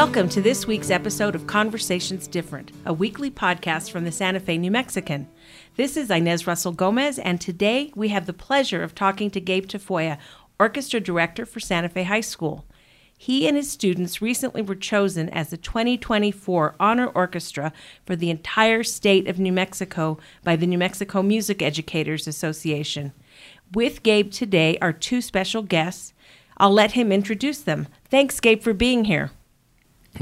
Welcome to this week's episode of Conversations Different, a weekly podcast from the Santa Fe New Mexican. This is Inez Russell Gomez, and today we have the pleasure of talking to Gabe Tafoya, orchestra director for Santa Fe High School. He and his students recently were chosen as the 2024 Honor Orchestra for the entire state of New Mexico by the New Mexico Music Educators Association. With Gabe today are two special guests. I'll let him introduce them. Thanks, Gabe, for being here.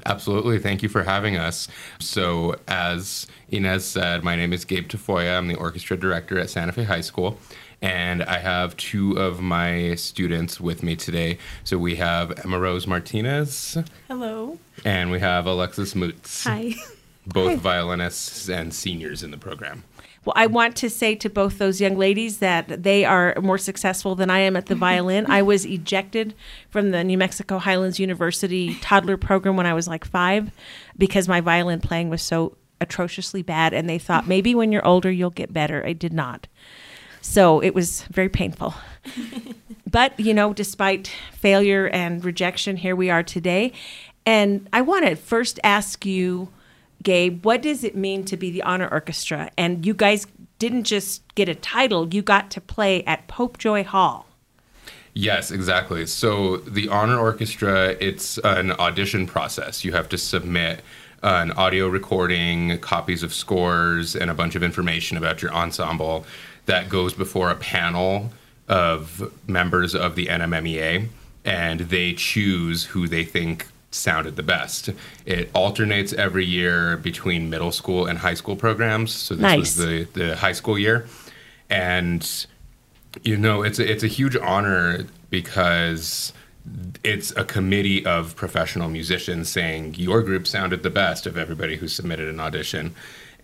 Absolutely. Thank you for having us. So, as Inez said, my name is Gabe Tafoya. I'm the orchestra director at Santa Fe High School. And I have two of my students with me today. So, we have Emmarose Martinez. Hello. And we have Alexis Mutz. Hi. Both Hi. violinists and seniors in the program. Well, I want to say to both those young ladies that they are more successful than I am at the violin. I was ejected from the New Mexico Highlands University toddler program when I was like five because my violin playing was so atrociously bad. And they thought maybe when you're older, you'll get better. I did not. So it was very painful. but, you know, despite failure and rejection, here we are today. And I want to first ask you Gabe, what does it mean to be the honor orchestra? And you guys didn't just get a title, you got to play at Popejoy Hall. Yes, exactly. So the honor orchestra, it's an audition process. You have to submit an audio recording, copies of scores, and a bunch of information about your ensemble that goes before a panel of members of the NMMEA, and they choose who they think sounded the best. It alternates every year between middle school and high school programs. So this nice. was the, the high school year. And you know, it's a, it's a huge honor because it's a committee of professional musicians saying your group sounded the best of everybody who submitted an audition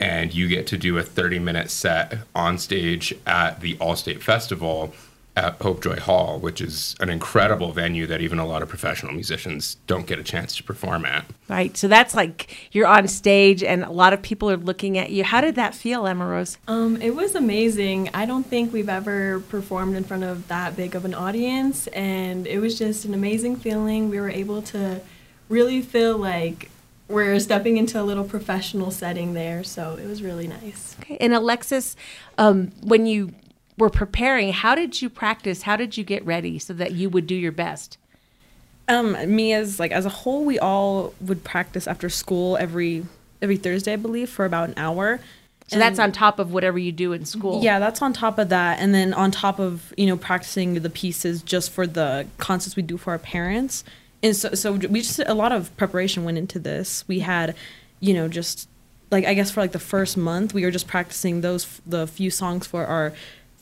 and you get to do a 30 minute set on stage at the All-State Festival at Popejoy Hall, which is an incredible venue that even a lot of professional musicians don't get a chance to perform at. Right. So that's like you're on stage and a lot of people are looking at you. How did that feel, Emmarose? Um, it was amazing. I don't think we've ever performed in front of that big of an audience, and it was just an amazing feeling. We were able to really feel like we're stepping into a little professional setting there, so it was really nice. Okay. And Alexis, um, when you were preparing, how did you practice? How did you get ready so that you would do your best? Um, me as like as a whole, we all would practice after school every every Thursday, I believe, for about an hour. So and that's on top of whatever you do in school. Yeah, that's on top of that, and then on top of you know practicing the pieces just for the concerts we do for our parents. And so, so we just a lot of preparation went into this. We had, you know, just like I guess for like the first month, we were just practicing those the few songs for our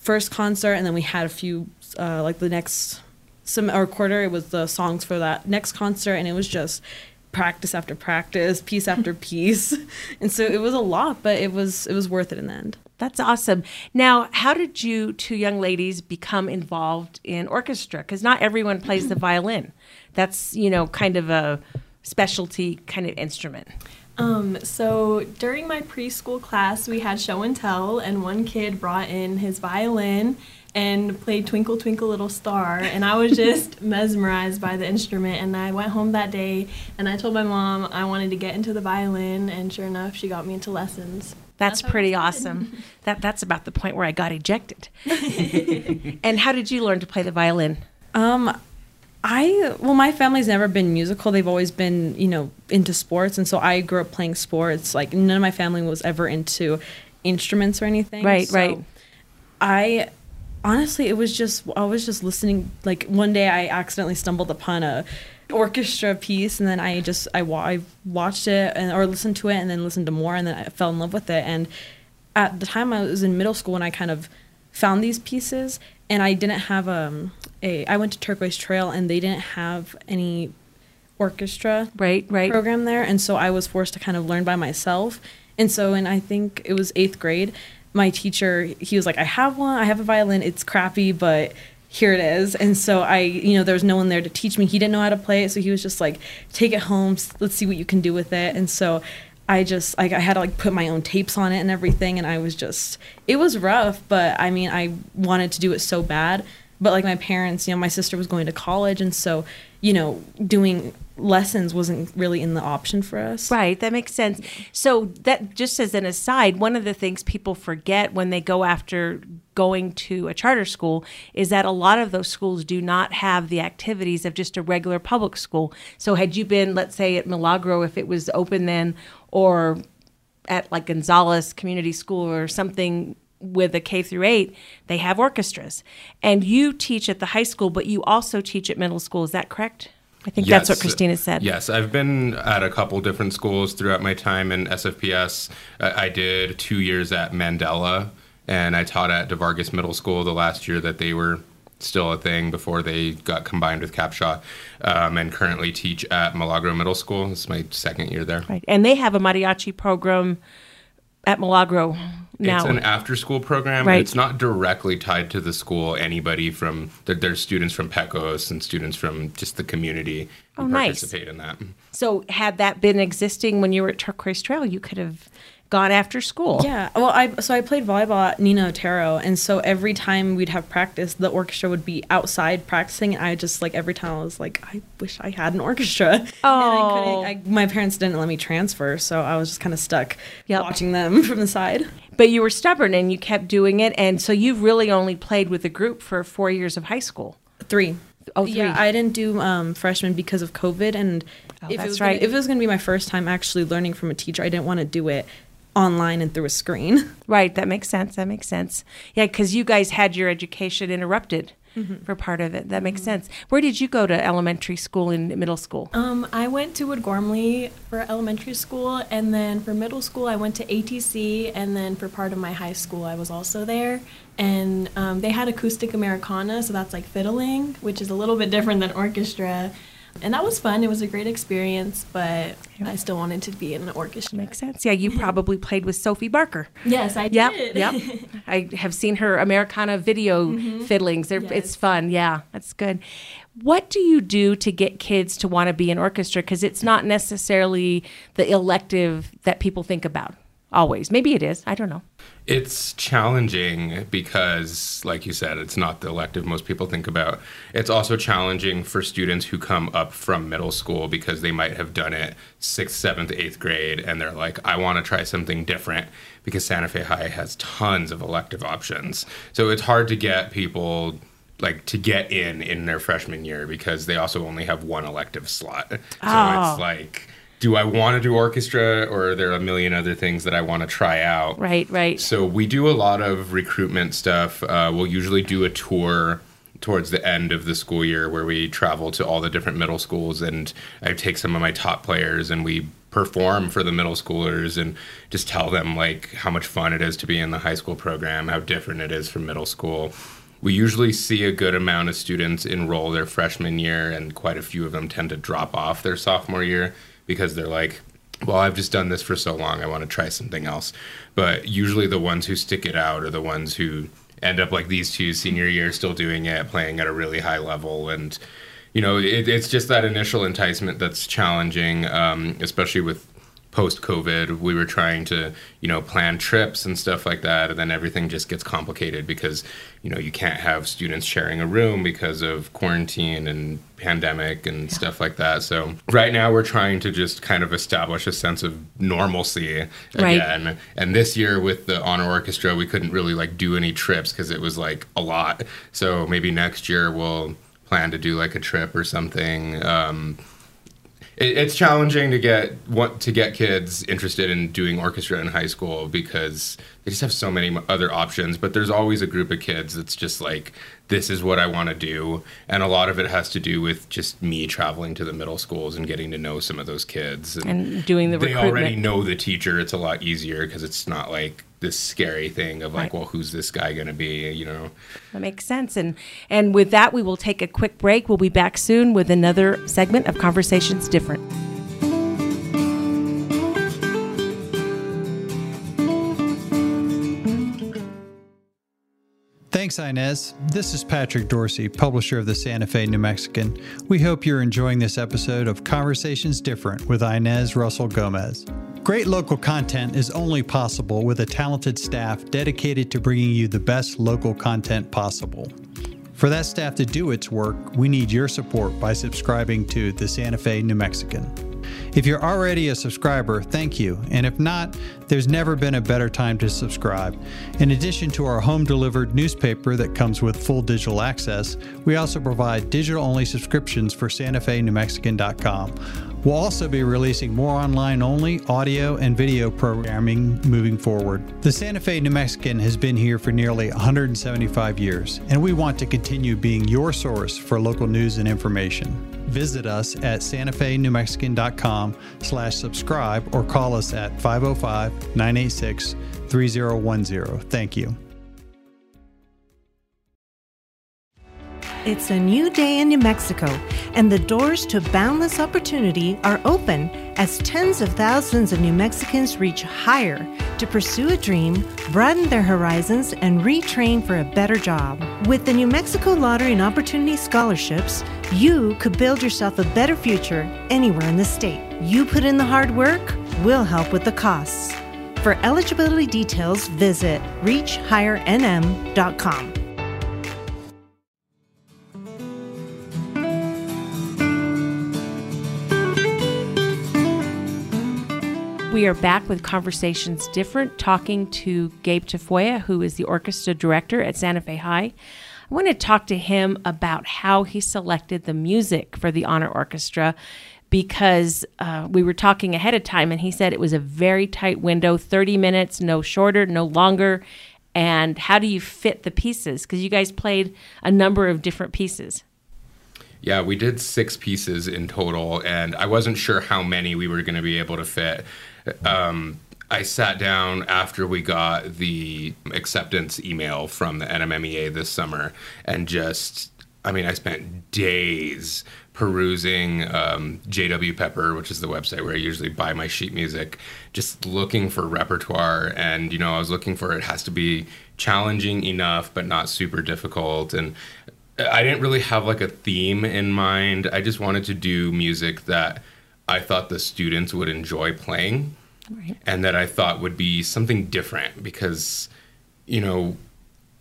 first concert, and then we had a few uh, like the next some or quarter. It was the songs for that next concert, and it was just practice after practice, piece after piece, and so it was a lot, but it was it was worth it in the end. That's awesome. Now, how did you two young ladies become involved in orchestra? Because not everyone plays the violin. That's you know kind of a specialty kind of instrument. Um, so during my preschool class, we had show and tell, and one kid brought in his violin and played Twinkle Twinkle Little Star, and I was just mesmerized by the instrument. And I went home that day, and I told my mom I wanted to get into the violin, and sure enough, she got me into lessons. That's, that's pretty awesome. that that's about the point where I got ejected. and how did you learn to play the violin? Um, I well, my family's never been musical. They've always been, you know, into sports, and so I grew up playing sports. Like none of my family was ever into instruments or anything. Right, so right. I honestly, it was just I was just listening. Like one day, I accidentally stumbled upon a orchestra piece, and then I just I, I watched it and or listened to it, and then listened to more, and then I fell in love with it. And at the time, I was in middle school, and I kind of found these pieces, and I didn't have um a I went to Turquoise Trail and they didn't have any orchestra right right. program there. And so I was forced to kind of learn by myself. And so and I think it was 8th grade my teacher he was like I have one I have a violin it's crappy but here it is. And so I you know there was no one there to teach me. He didn't know how to play it so he was just like take it home let's see what you can do with it. And so I just like I had to like put my own tapes on it and everything and I was just it was rough but I mean I wanted to do it so bad but like my parents you know my sister was going to college and so you know doing lessons wasn't really in the option for us. Right, that makes sense. So that just as an aside, one of the things people forget when they go after going to a charter school is that a lot of those schools do not have the activities of just a regular public school. So had you been, let's say, at Milagro, if it was open then, or at like Gonzales Community School or something with a K through eight, they have orchestras. And you teach at the high school, but you also teach at middle school. Is that correct? I think that's what Christina said. Yes, I've been at a couple different schools throughout my time in SFPS. I did two years at Mandela, and I taught at DeVargas Middle School the last year that they were still a thing before they got combined with Capshaw, um, and currently teach at Milagro Middle School. Is my second year there. Right. And they have a mariachi program at Milagro now. It's an after-school program. Right. It's not directly tied to the school. Anybody from there, there's students from Pecos and students from just the community who Oh, nice. participate in that. so had that been existing when you were at Turquoise Trail, you could have gone after school. Yeah. Well, I so I played volleyball at Nina Otero, and so every time we'd have practice, the orchestra would be outside practicing, and I just like every time I was like, I wish I had an orchestra. Oh. And I couldn't. Oh. I, my parents didn't let me transfer, so I was just kind of stuck Yep. watching them from the side. But you were stubborn and you kept doing it. And so you really only played with a group for four years of high school. Three. Oh, three. Yeah, I didn't do um, freshman because of COVID, and Oh, if that's it right. Gonna, if it was going to be my first time actually learning from a teacher, I didn't want to do it online and through a screen. Right. That makes sense. That makes sense. Yeah. Because you guys had your education interrupted for part of it. That makes sense. Where did you go to elementary school and middle school? Um, I went to Wood Gormley for elementary school, and then for middle school, I went to ATC, and then for part of my high school, I was also there. And um, they had acoustic Americana, so that's like fiddling, which is a little bit different than orchestra. And that was fun. It was a great experience, but I still wanted to be in an orchestra. Makes sense. Yeah. You probably played with Sophie Barker. Yes, I Yep, did. yep. Yep. I have seen her Americana video mm-hmm. fiddlings. They're, It's fun. Yeah, that's good. What do you do to get kids to want to be in orchestra? Because it's not necessarily the elective that people think about always. Maybe it is. I don't know. It's challenging because, like you said, it's not the elective most people think about. It's also challenging for students who come up from middle school because they might have done it sixth, seventh, eighth grade, and they're like, I want to try something different because Santa Fe High has tons of elective options. So it's hard to get people like to get in in their freshman year because they also only have one elective slot. So Oh. it's like, do I want to do orchestra or are there a million other things that I want to try out? Right, right. So we do a lot of recruitment stuff. Uh, we'll usually do a tour towards the end of the school year where we travel to all the different middle schools and I take some of my top players and we perform for the middle schoolers and just tell them like how much fun it is to be in the high school program, how different it is from middle school. We usually see a good amount of students enroll their freshman year and quite a few of them tend to drop off their sophomore year because they're like well, I've just done this for so long, I want to try something else. But usually the ones who stick it out are the ones who end up like these two senior year still doing it, playing at a really high level. And, you know, it, it's just that initial enticement that's challenging, um, especially with post COVID. We were trying to, you know, plan trips and stuff like that. And then everything just gets complicated because, you know, you can't have students sharing a room because of quarantine and pandemic and stuff like that. So right now we're trying to just kind of establish a sense of normalcy Right. again. And this year with the honor orchestra, we couldn't really like do any trips because it was like a lot. So maybe next year we'll plan to do like a trip or something. Um, it, it's challenging to get want to get kids interested in doing orchestra in high school because they just have so many other options but there's always a group of kids that's just like this is what i want to do. And a lot of it has to do with just me traveling to the middle schools and getting to know some of those kids. And doing the they recruitment. already know the teacher. It's a lot easier because it's not like this scary thing of like Right. well who's this guy going to be you know That makes sense. And and with that, we will take a quick break. We'll be back soon with another segment of Conversations Different. Thanks, Inez. This is Patrick Dorsey, publisher of the Santa Fe New Mexican. We hope you're enjoying this episode of Conversations Different with Inez Russell Gomez. Great local content is only possible with a talented staff dedicated to bringing you the best local content possible. For that staff to do its work, we need your support by subscribing to the Santa Fe New Mexican. If you're already a subscriber, thank you. And if not, there's never been a better time to subscribe. In addition to our home delivered newspaper that comes with full digital access, we also provide digital only subscriptions for SantaFeNewMexican.com. We'll also be releasing more online only audio and video programming moving forward. The Santa Fe New Mexican has been here for nearly 175 years, and we want to continue being your source for local news and information. Visit us at santafenewmexican.com slash subscribe or call us at 505-986-3010. Thank you. It's a new day in New Mexico, and the doors to boundless opportunity are open as tens of thousands of New Mexicans reach higher to pursue a dream, broaden their horizons, and retrain for a better job. With the New Mexico Lottery and Opportunity Scholarships, you could build yourself a better future anywhere in the state. You put in the hard work, we'll help with the costs. For eligibility details, visit reachhighernm.com. We are back with Conversations Different, talking to Gabe Tafoya, who is the orchestra director at Santa Fe High. I want to talk to him about how he selected the music for the honor orchestra because uh, we were talking ahead of time and he said it was a very tight window 30 minutes, no shorter, no longer. And how do you fit the pieces? Because you guys played a number of different pieces. Yeah, we did six pieces in total, and I wasn't sure how many we were going to be able to fit. Um, I sat down after we got the acceptance email from the NMMEA this summer and just, I mean, I spent days perusing um, JW Pepper, which is the website where I usually buy my sheet music, just looking for repertoire. And, you know, I was looking for it has to be challenging enough, but not super difficult. And I didn't really have like a theme in mind. I just wanted to do music that I thought the students would enjoy playing right. and that I thought would be something different because, you know,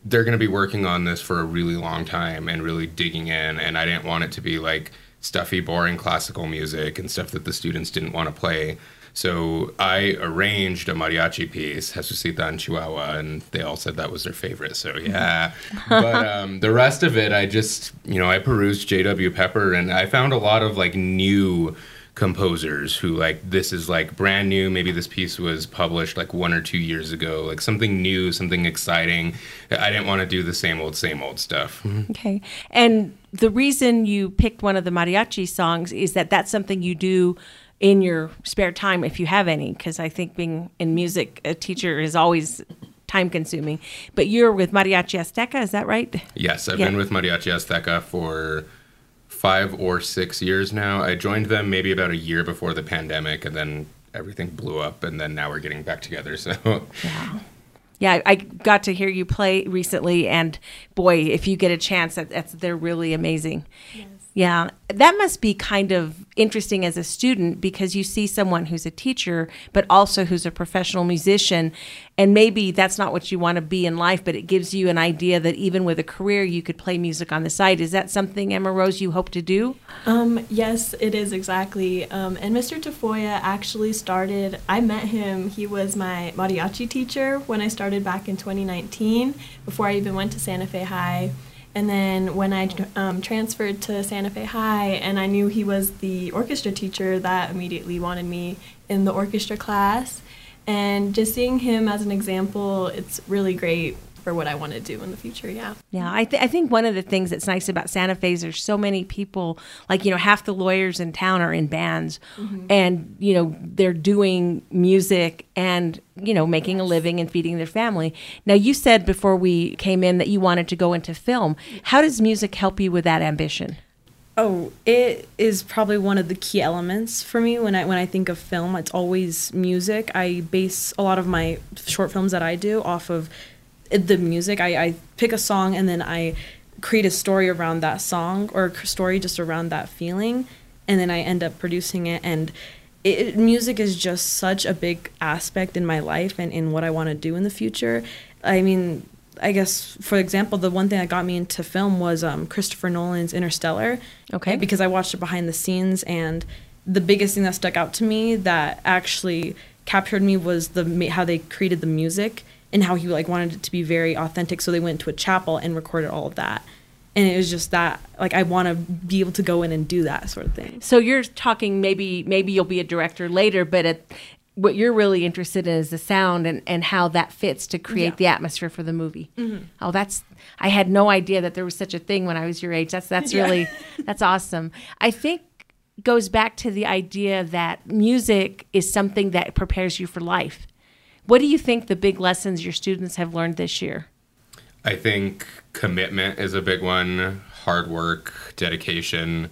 they're going to be working on this for a really long time and really digging in. And I didn't want it to be like stuffy, boring classical music and stuff that the students didn't want to play. So I arranged a mariachi piece, Jesusita en Chihuahua, and they all said that was their favorite. So yeah, but um, the rest of it, I just you know I perused J.W. Pepper, and I found a lot of like new composers who like this is like brand new. Maybe this piece was published like one or two years ago like something new something exciting. I didn't want to do the same old same old stuff. Okay. And the reason you picked one of the mariachi songs is that that's something you do in your spare time if you have any because i think being in music a teacher is always time consuming but you're with mariachi azteca is that right yes i've yeah. been with mariachi azteca for five or six years now. I joined them maybe about a year before the pandemic, and then everything blew up, and then now we're getting back together. So yeah. Yeah, I got to hear you play recently, and boy, if you get a chance, that's they're really amazing. Yes. Yeah, that must be kind of interesting as a student because you see someone who's a teacher, but also who's a professional musician. And maybe that's not what you want to be in life, but it gives you an idea that even with a career, you could play music on the side. Is that something, Emmarose, you hope to do? Um, yes, it is exactly. Um, and Mr. Tafoya actually started, I met him, he was my mariachi teacher when I started back in 2019, before I even went to Santa Fe High. And then when I um, transferred to Santa Fe High and I knew he was the orchestra teacher, that immediately wanted me in the orchestra class. And just seeing him as an example, it's really great for what I want to do in the future. Yeah. Yeah. I, th- I think one of the things that's nice about Santa Fe is there's so many people, like, you know, half the lawyers in town are in bands mm-hmm. and, you know, they're doing music and, you know, making yes. a living and feeding their family. Now, you said before we came in that you wanted to go into film. How does music help you with that ambition? Oh, it is probably one of the key elements for me when I when I think of film. It's always music. I base a lot of my short films that I do off of the music. I, I pick a song and then I create a story around that song or a story just around that feeling, and then I end up producing it. And it, music is just such a big aspect in my life and in what I want to do in the future. I mean, I guess, for example, the one thing that got me into film was um, Christopher Nolan's Interstellar. Okay. Because I watched it behind the scenes, and the biggest thing that stuck out to me that actually captured me was the how they created the music and how he like wanted it to be very authentic. So they went to a chapel and recorded all of that, and it was just that like I want to be able to go in and do that sort of thing. So you're talking maybe maybe you'll be a director later, but at, what you're really interested in is the sound and, and how that fits to create Yeah. the atmosphere for the movie. Mm-hmm. Oh, that's I had no idea that there was such a thing when I was your age. That's that's really that's awesome. I think goes back to the idea that music is something that prepares you for life. What do you think the big lessons your students have learned this year? I think commitment is a big one, hard work, dedication.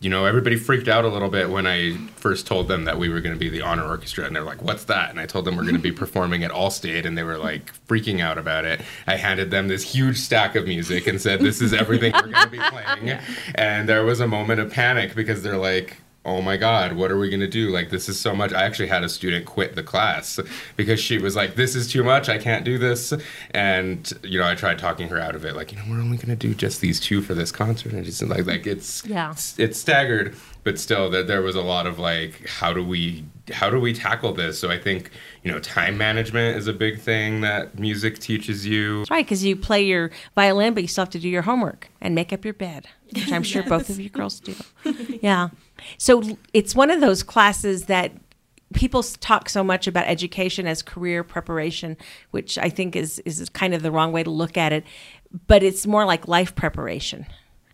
You know, everybody freaked out a little bit when I first told them that we were going to be the honor orchestra, and they're like, "What's that?" And I told them we're going to be performing at Allstate, and they were like freaking out about it. I handed them this huge stack of music and said, "This is everything we're going to be playing," and there was a moment of panic because they're like, oh my god what are we going to do? Like this is so much. I actually had a student quit the class because she was like this is too much i can't do this. And you know i tried talking her out of it like you know we're only going to do just these two for this concert. And just like like it's Yeah. it's, it's staggered. But still that there was a lot of like how do we how do we tackle this? So i think you know time management is a big thing that music teaches you. That's right, because you play your violin, but you still have to do your homework and make up your bed, which I'm sure both of you girls do. Yeah. So it's one of those classes that people talk so much about education as career preparation, which I think is is kind of the wrong way to look at it. But it's more like life preparation.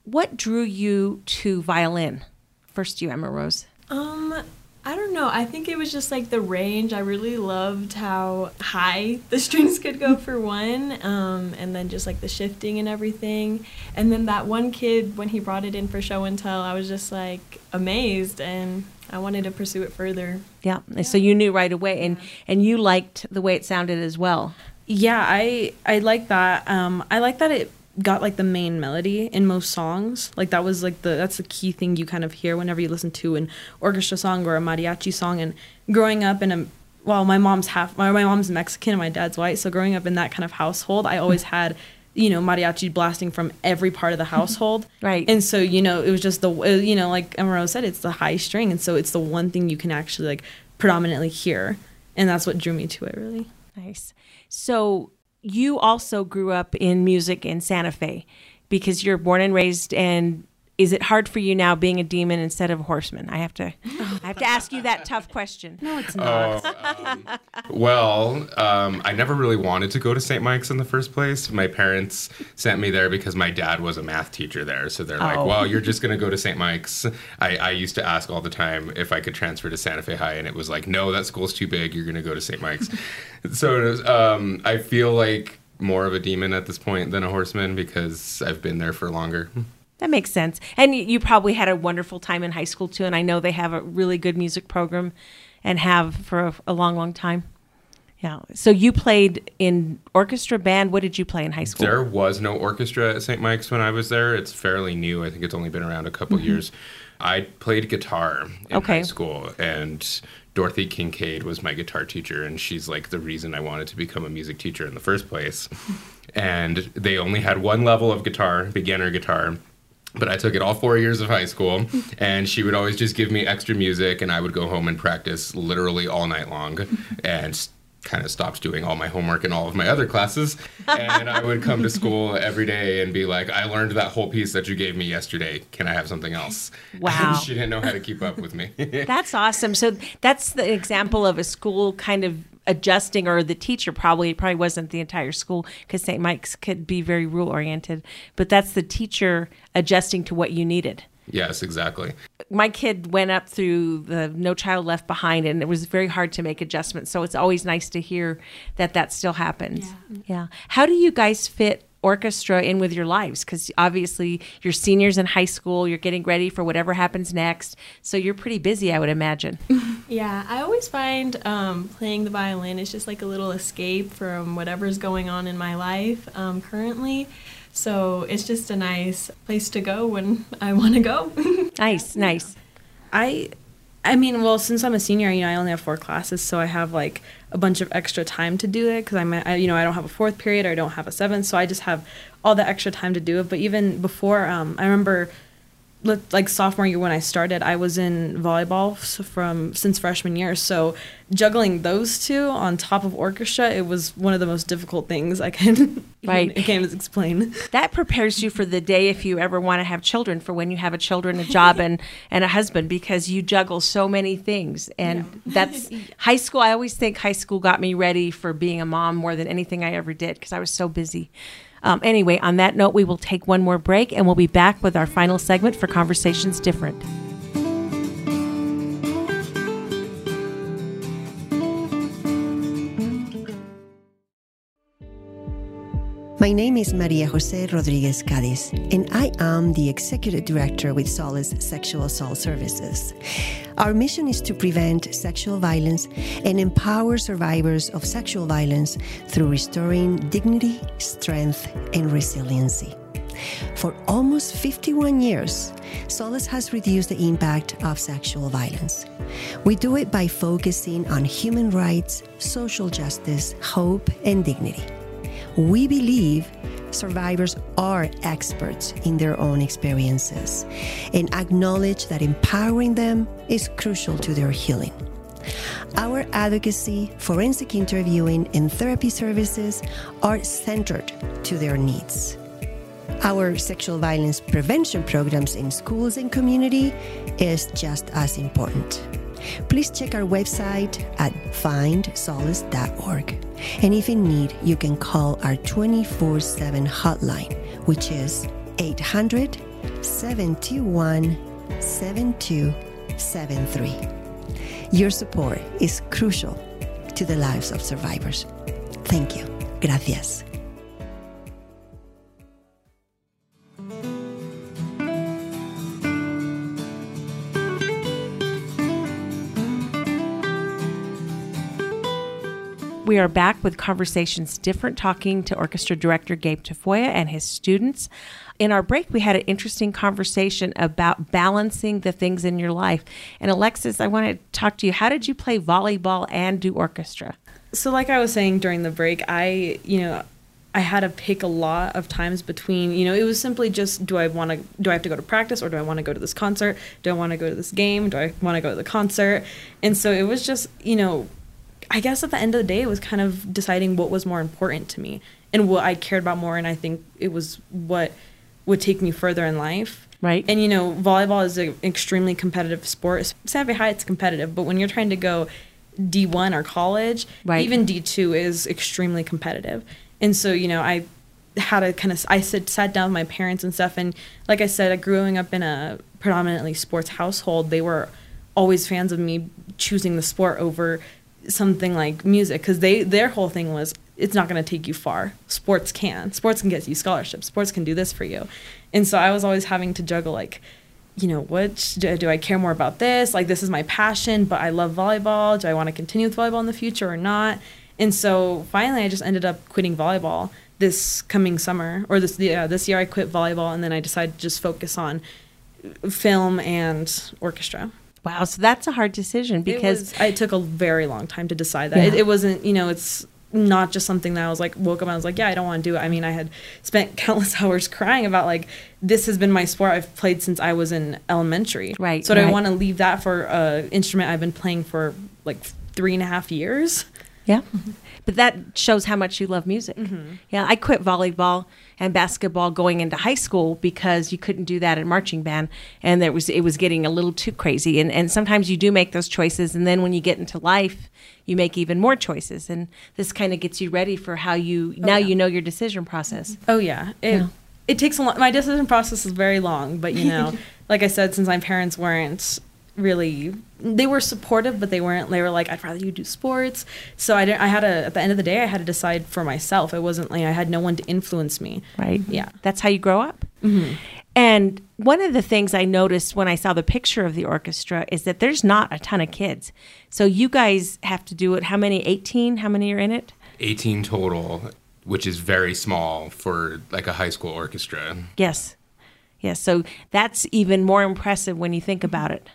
What drew you to violin? First, you, Emmarose. Um, I don't know. I think it was just like the range. I really loved how high the strings could go for one, um, and then just like the shifting and everything. And then that one kid, when he brought it in for show and tell, I was just like amazed, and I wanted to pursue it further. Yeah. So you knew right away, and and you liked the way it sounded as well. Yeah, I I like that. Um, I like that it got like the main melody in most songs. Like that was like the that's the key thing you kind of hear whenever you listen to an orchestra song or a mariachi song. And growing up in a well, my mom's half my, my mom's Mexican and my dad's white, so growing up in that kind of household, I always had you know mariachi blasting from every part of the household. Right. And so you know it was just the uh, you know like Emerald said, it's the high string, and so it's the one thing you can actually like predominantly hear, and that's what drew me to it really. Nice. So you also grew up in music in Santa Fe because you're born and raised and is it hard for you now being a demon instead of a horseman? I have to I have to ask you that tough question. No, it's Oh, um, well, um, I never really wanted to go to St. Mike's in the first place. My parents sent me there because my dad was a math teacher there. So they're like, Oh. well, you're just going to go to St. Mike's. I, I used to ask all the time if I could transfer to Santa Fe High, and it was like, no, that school's too big. You're going to go to St. Mike's. so was, um, I feel like more of a demon at this point than a horseman because I've been there for longer. That makes sense. And you probably had a wonderful time in high school too and I know they have a really good music program and have for a, a long long time. Yeah. So you played in orchestra band. What did you play in high school? There was no orchestra at St. Mike's when I was there. It's fairly new. I think it's only been around a couple mm-hmm. years. I played guitar in Okay. high school, and Dorothy Kincaid was my guitar teacher, and she's like the reason I wanted to become a music teacher in the first place. and they only had one level of guitar, beginner guitar. But I took it all four years of high school, and she would always just give me extra music, and I would go home and practice literally all night long, and kind of stopped doing all my homework and all of my other classes. And I would come to school every day and be like, I learned that whole piece that you gave me yesterday. Can I have something else? Wow. And she didn't know how to keep up with me. That's awesome. So that's the example of a school kind of adjusting, or the teacher probably it probably wasn't the entire school because St. Mike's could be very rule oriented, but that's the teacher adjusting to what you needed. yes, exactly. My kid went up through the No Child Left Behind, and it was very hard to make adjustments. So it's always nice to hear that that still happens. Yeah. How do you guys fit? Orchestra in with your lives because obviously you're seniors in high school you're getting ready for whatever happens next so you're pretty busy i would imagine Yeah, I always find um, playing the violin is just like a little escape from whatever's going on in my life um, currently. So it's just a nice place to go when I want to go. nice nice I I mean, well, since I'm a senior, you know, I only have four classes, so I have like a bunch of extra time to do it because I'm, I, you know, I don't have a fourth period or I don't have a seventh, so I just have all the extra time to do it. But even before, um, I remember like sophomore year when I started, I was in volleyball from since freshman year. So juggling those two on top of orchestra, it was one of the most difficult things I can right. I can't explain. That prepares you for the day if you ever want to have children, for when you have a children, a job, and and a husband, because you juggle so many things. And yeah. that's high school. I always think high school got me ready for being a mom more than anything I ever did because I was so busy. Um, anyway, on that note, we will take one more break and we'll be back with our final segment for Conversations Different. My name is Maria Jose Rodriguez Cadiz, and I am the Executive Director with Solace Sexual Assault Services. Our mission is to prevent sexual violence and empower survivors of sexual violence through restoring dignity, strength, and resiliency. For almost 51 years, Solace has reduced the impact of sexual violence. We do it by focusing on human rights, social justice, hope, and dignity. We believe survivors are experts in their own experiences and acknowledge that empowering them is crucial to their healing. Our advocacy, forensic interviewing, and therapy services are centered to their needs. Our sexual violence prevention programs in schools and community is just as important. Please check our website at findsolace.org. And if in need, you can call our 24 7 hotline, which is 800 721 7273. Your support is crucial to the lives of survivors. Thank you. Gracias. We are back with Conversations Different, talking to orchestra director Gabe Tafoya and his students. In our break, we had an interesting conversation about balancing the things in your life. And Alexis, I want to talk to you. How did you play volleyball and do orchestra? So, like I was saying during the break, I, you know, I had to pick a lot of times between, you know, it was simply just do I want to do I have to go to practice or do I want to go to this concert? Do I want to go to this game? Do I want to go to the concert? And so it was just, you know, I guess at the end of the day, it was kind of deciding what was more important to me and what I cared about more. And I think it was what would take me further in life. Right. And, you know, volleyball is an extremely competitive sport. Santa Fe High, it's competitive, but when you're trying to go D1 or college, right. even D2 is extremely competitive. And so, you know, I had a kind of, I sit, sat down with my parents and stuff. And like I said, growing up in a predominantly sports household, they were always fans of me choosing the sport over something like music because they their whole thing was it's not going to take you far. Sports can. Sports can get you scholarships. Sports can do this for you. And so i was always having to juggle like you know what do, i care more about this? Like this is my passion but i love volleyball. Do i want to continue with volleyball in the future or not? And so finally i just ended up quitting volleyball this coming summer or this yeah, this year i quit volleyball and then i decided to just focus on film and orchestra Wow, so that's a hard decision because it, was, it took a very long time to decide that. Yeah. It, it, wasn't, you know, it's not just something that I was like woke up and I was like, yeah, I don't want to do it. I mean, I had spent countless hours crying about like this has been my sport I've played since I was in elementary. Right. So right. I want to leave that for an instrument I've been playing for like three and a half years. Yeah. But that shows how much you love music. Mm-hmm. Yeah, I quit volleyball and basketball going into high school because you couldn't do that in marching band and there was it was getting a little too crazy and and sometimes you do make those choices and then when you get into life you make even more choices and this kind of gets you ready for how you oh, now yeah. you know your decision process. Oh yeah. It, yeah. it takes a lot my decision process is very long, but you know, like I said since my parents weren't really they were supportive but they weren't they were like i'd rather you do sports. So i didn't i had to at the end of the day i had to decide for myself. It wasn't like i had no one to influence me. Right. Yeah. That's how you grow up? Mm-hmm. and one of the things i noticed when i saw the picture of the orchestra is that there's not a ton of kids. So you guys have to do it how many 18 how many are in it? 18 total which is very small for like a high school orchestra. Yes. Yes. So that's even more impressive when you think about it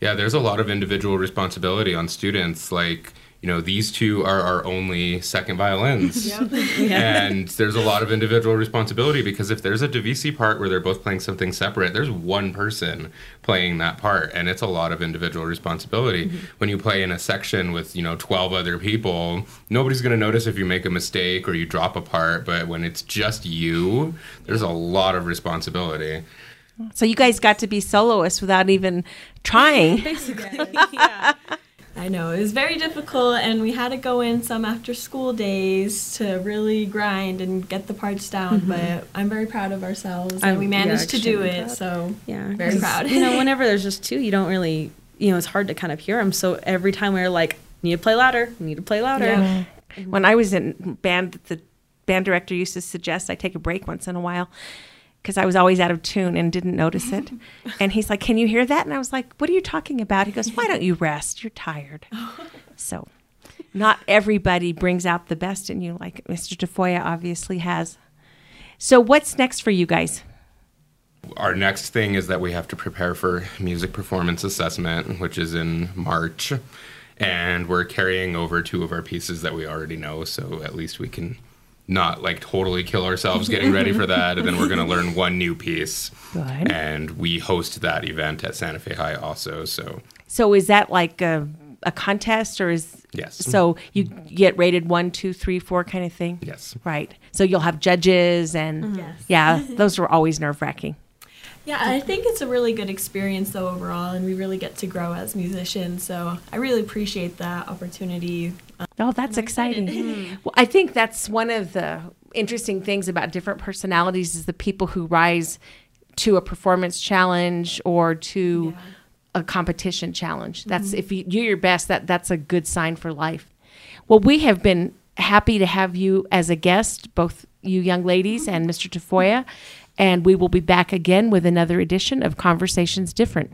yeah, there's a lot of individual responsibility on students. Like, you know, these two are our only second violins. And there's a lot of individual responsibility because if there's a Divisi part where they're both playing something separate, there's one person playing that part and it's a lot of individual responsibility. Mm-hmm. When you play in a section with, you know, 12 other people, nobody's going to notice if you make a mistake or you drop a part, but when it's just you, there's a lot of responsibility. So you guys got to be soloists without even trying. I know it was very difficult, and we had to go in some after school days to really grind and get the parts down. Mm-hmm. But I'm very proud of ourselves, and I'm- we yeah, managed to do it. proud. So Yeah, very proud. you know, whenever there's just two, you don't really, you know, it's hard to kind of hear them. So every time we are like, need to play louder, need to play louder. Yeah. when I was in band, the band director used to suggest I take a break once in a while because I was always out of tune and didn't notice it. and he's like, "Can you hear that?" And I was like, "What are you talking about?" He goes, "Why don't you rest? You're tired." so, not everybody brings out the best in you, like Mr. Tafoya obviously has. So, what's next for you guys? Our next thing is that we have to prepare for music performance assessment, which is in March. And we're carrying over two of our pieces that we already know, so at least we can not like totally kill ourselves getting ready for that. And then we're going to learn one new piece. Good. And we host that event at Santa Fe High also. So, So, is that like a, a contest, or is yes. so you get rated one, two, three, four kind of thing? yes. Right. So you'll have judges and mm-hmm. Yes. yeah, those were always nerve wracking. Yeah, I think it's a really good experience though overall, and we really get to grow as musicians. So I really appreciate that opportunity. Oh, that's exciting. well, I think that's one of the interesting things about different personalities is the people who rise to a performance challenge or to a competition challenge. That's if you do your best, that that's a good sign for life. Well, we have been happy to have you as a guest, both you young ladies and Mr. Tafoya, and we will be back again with another edition of Conversations Different.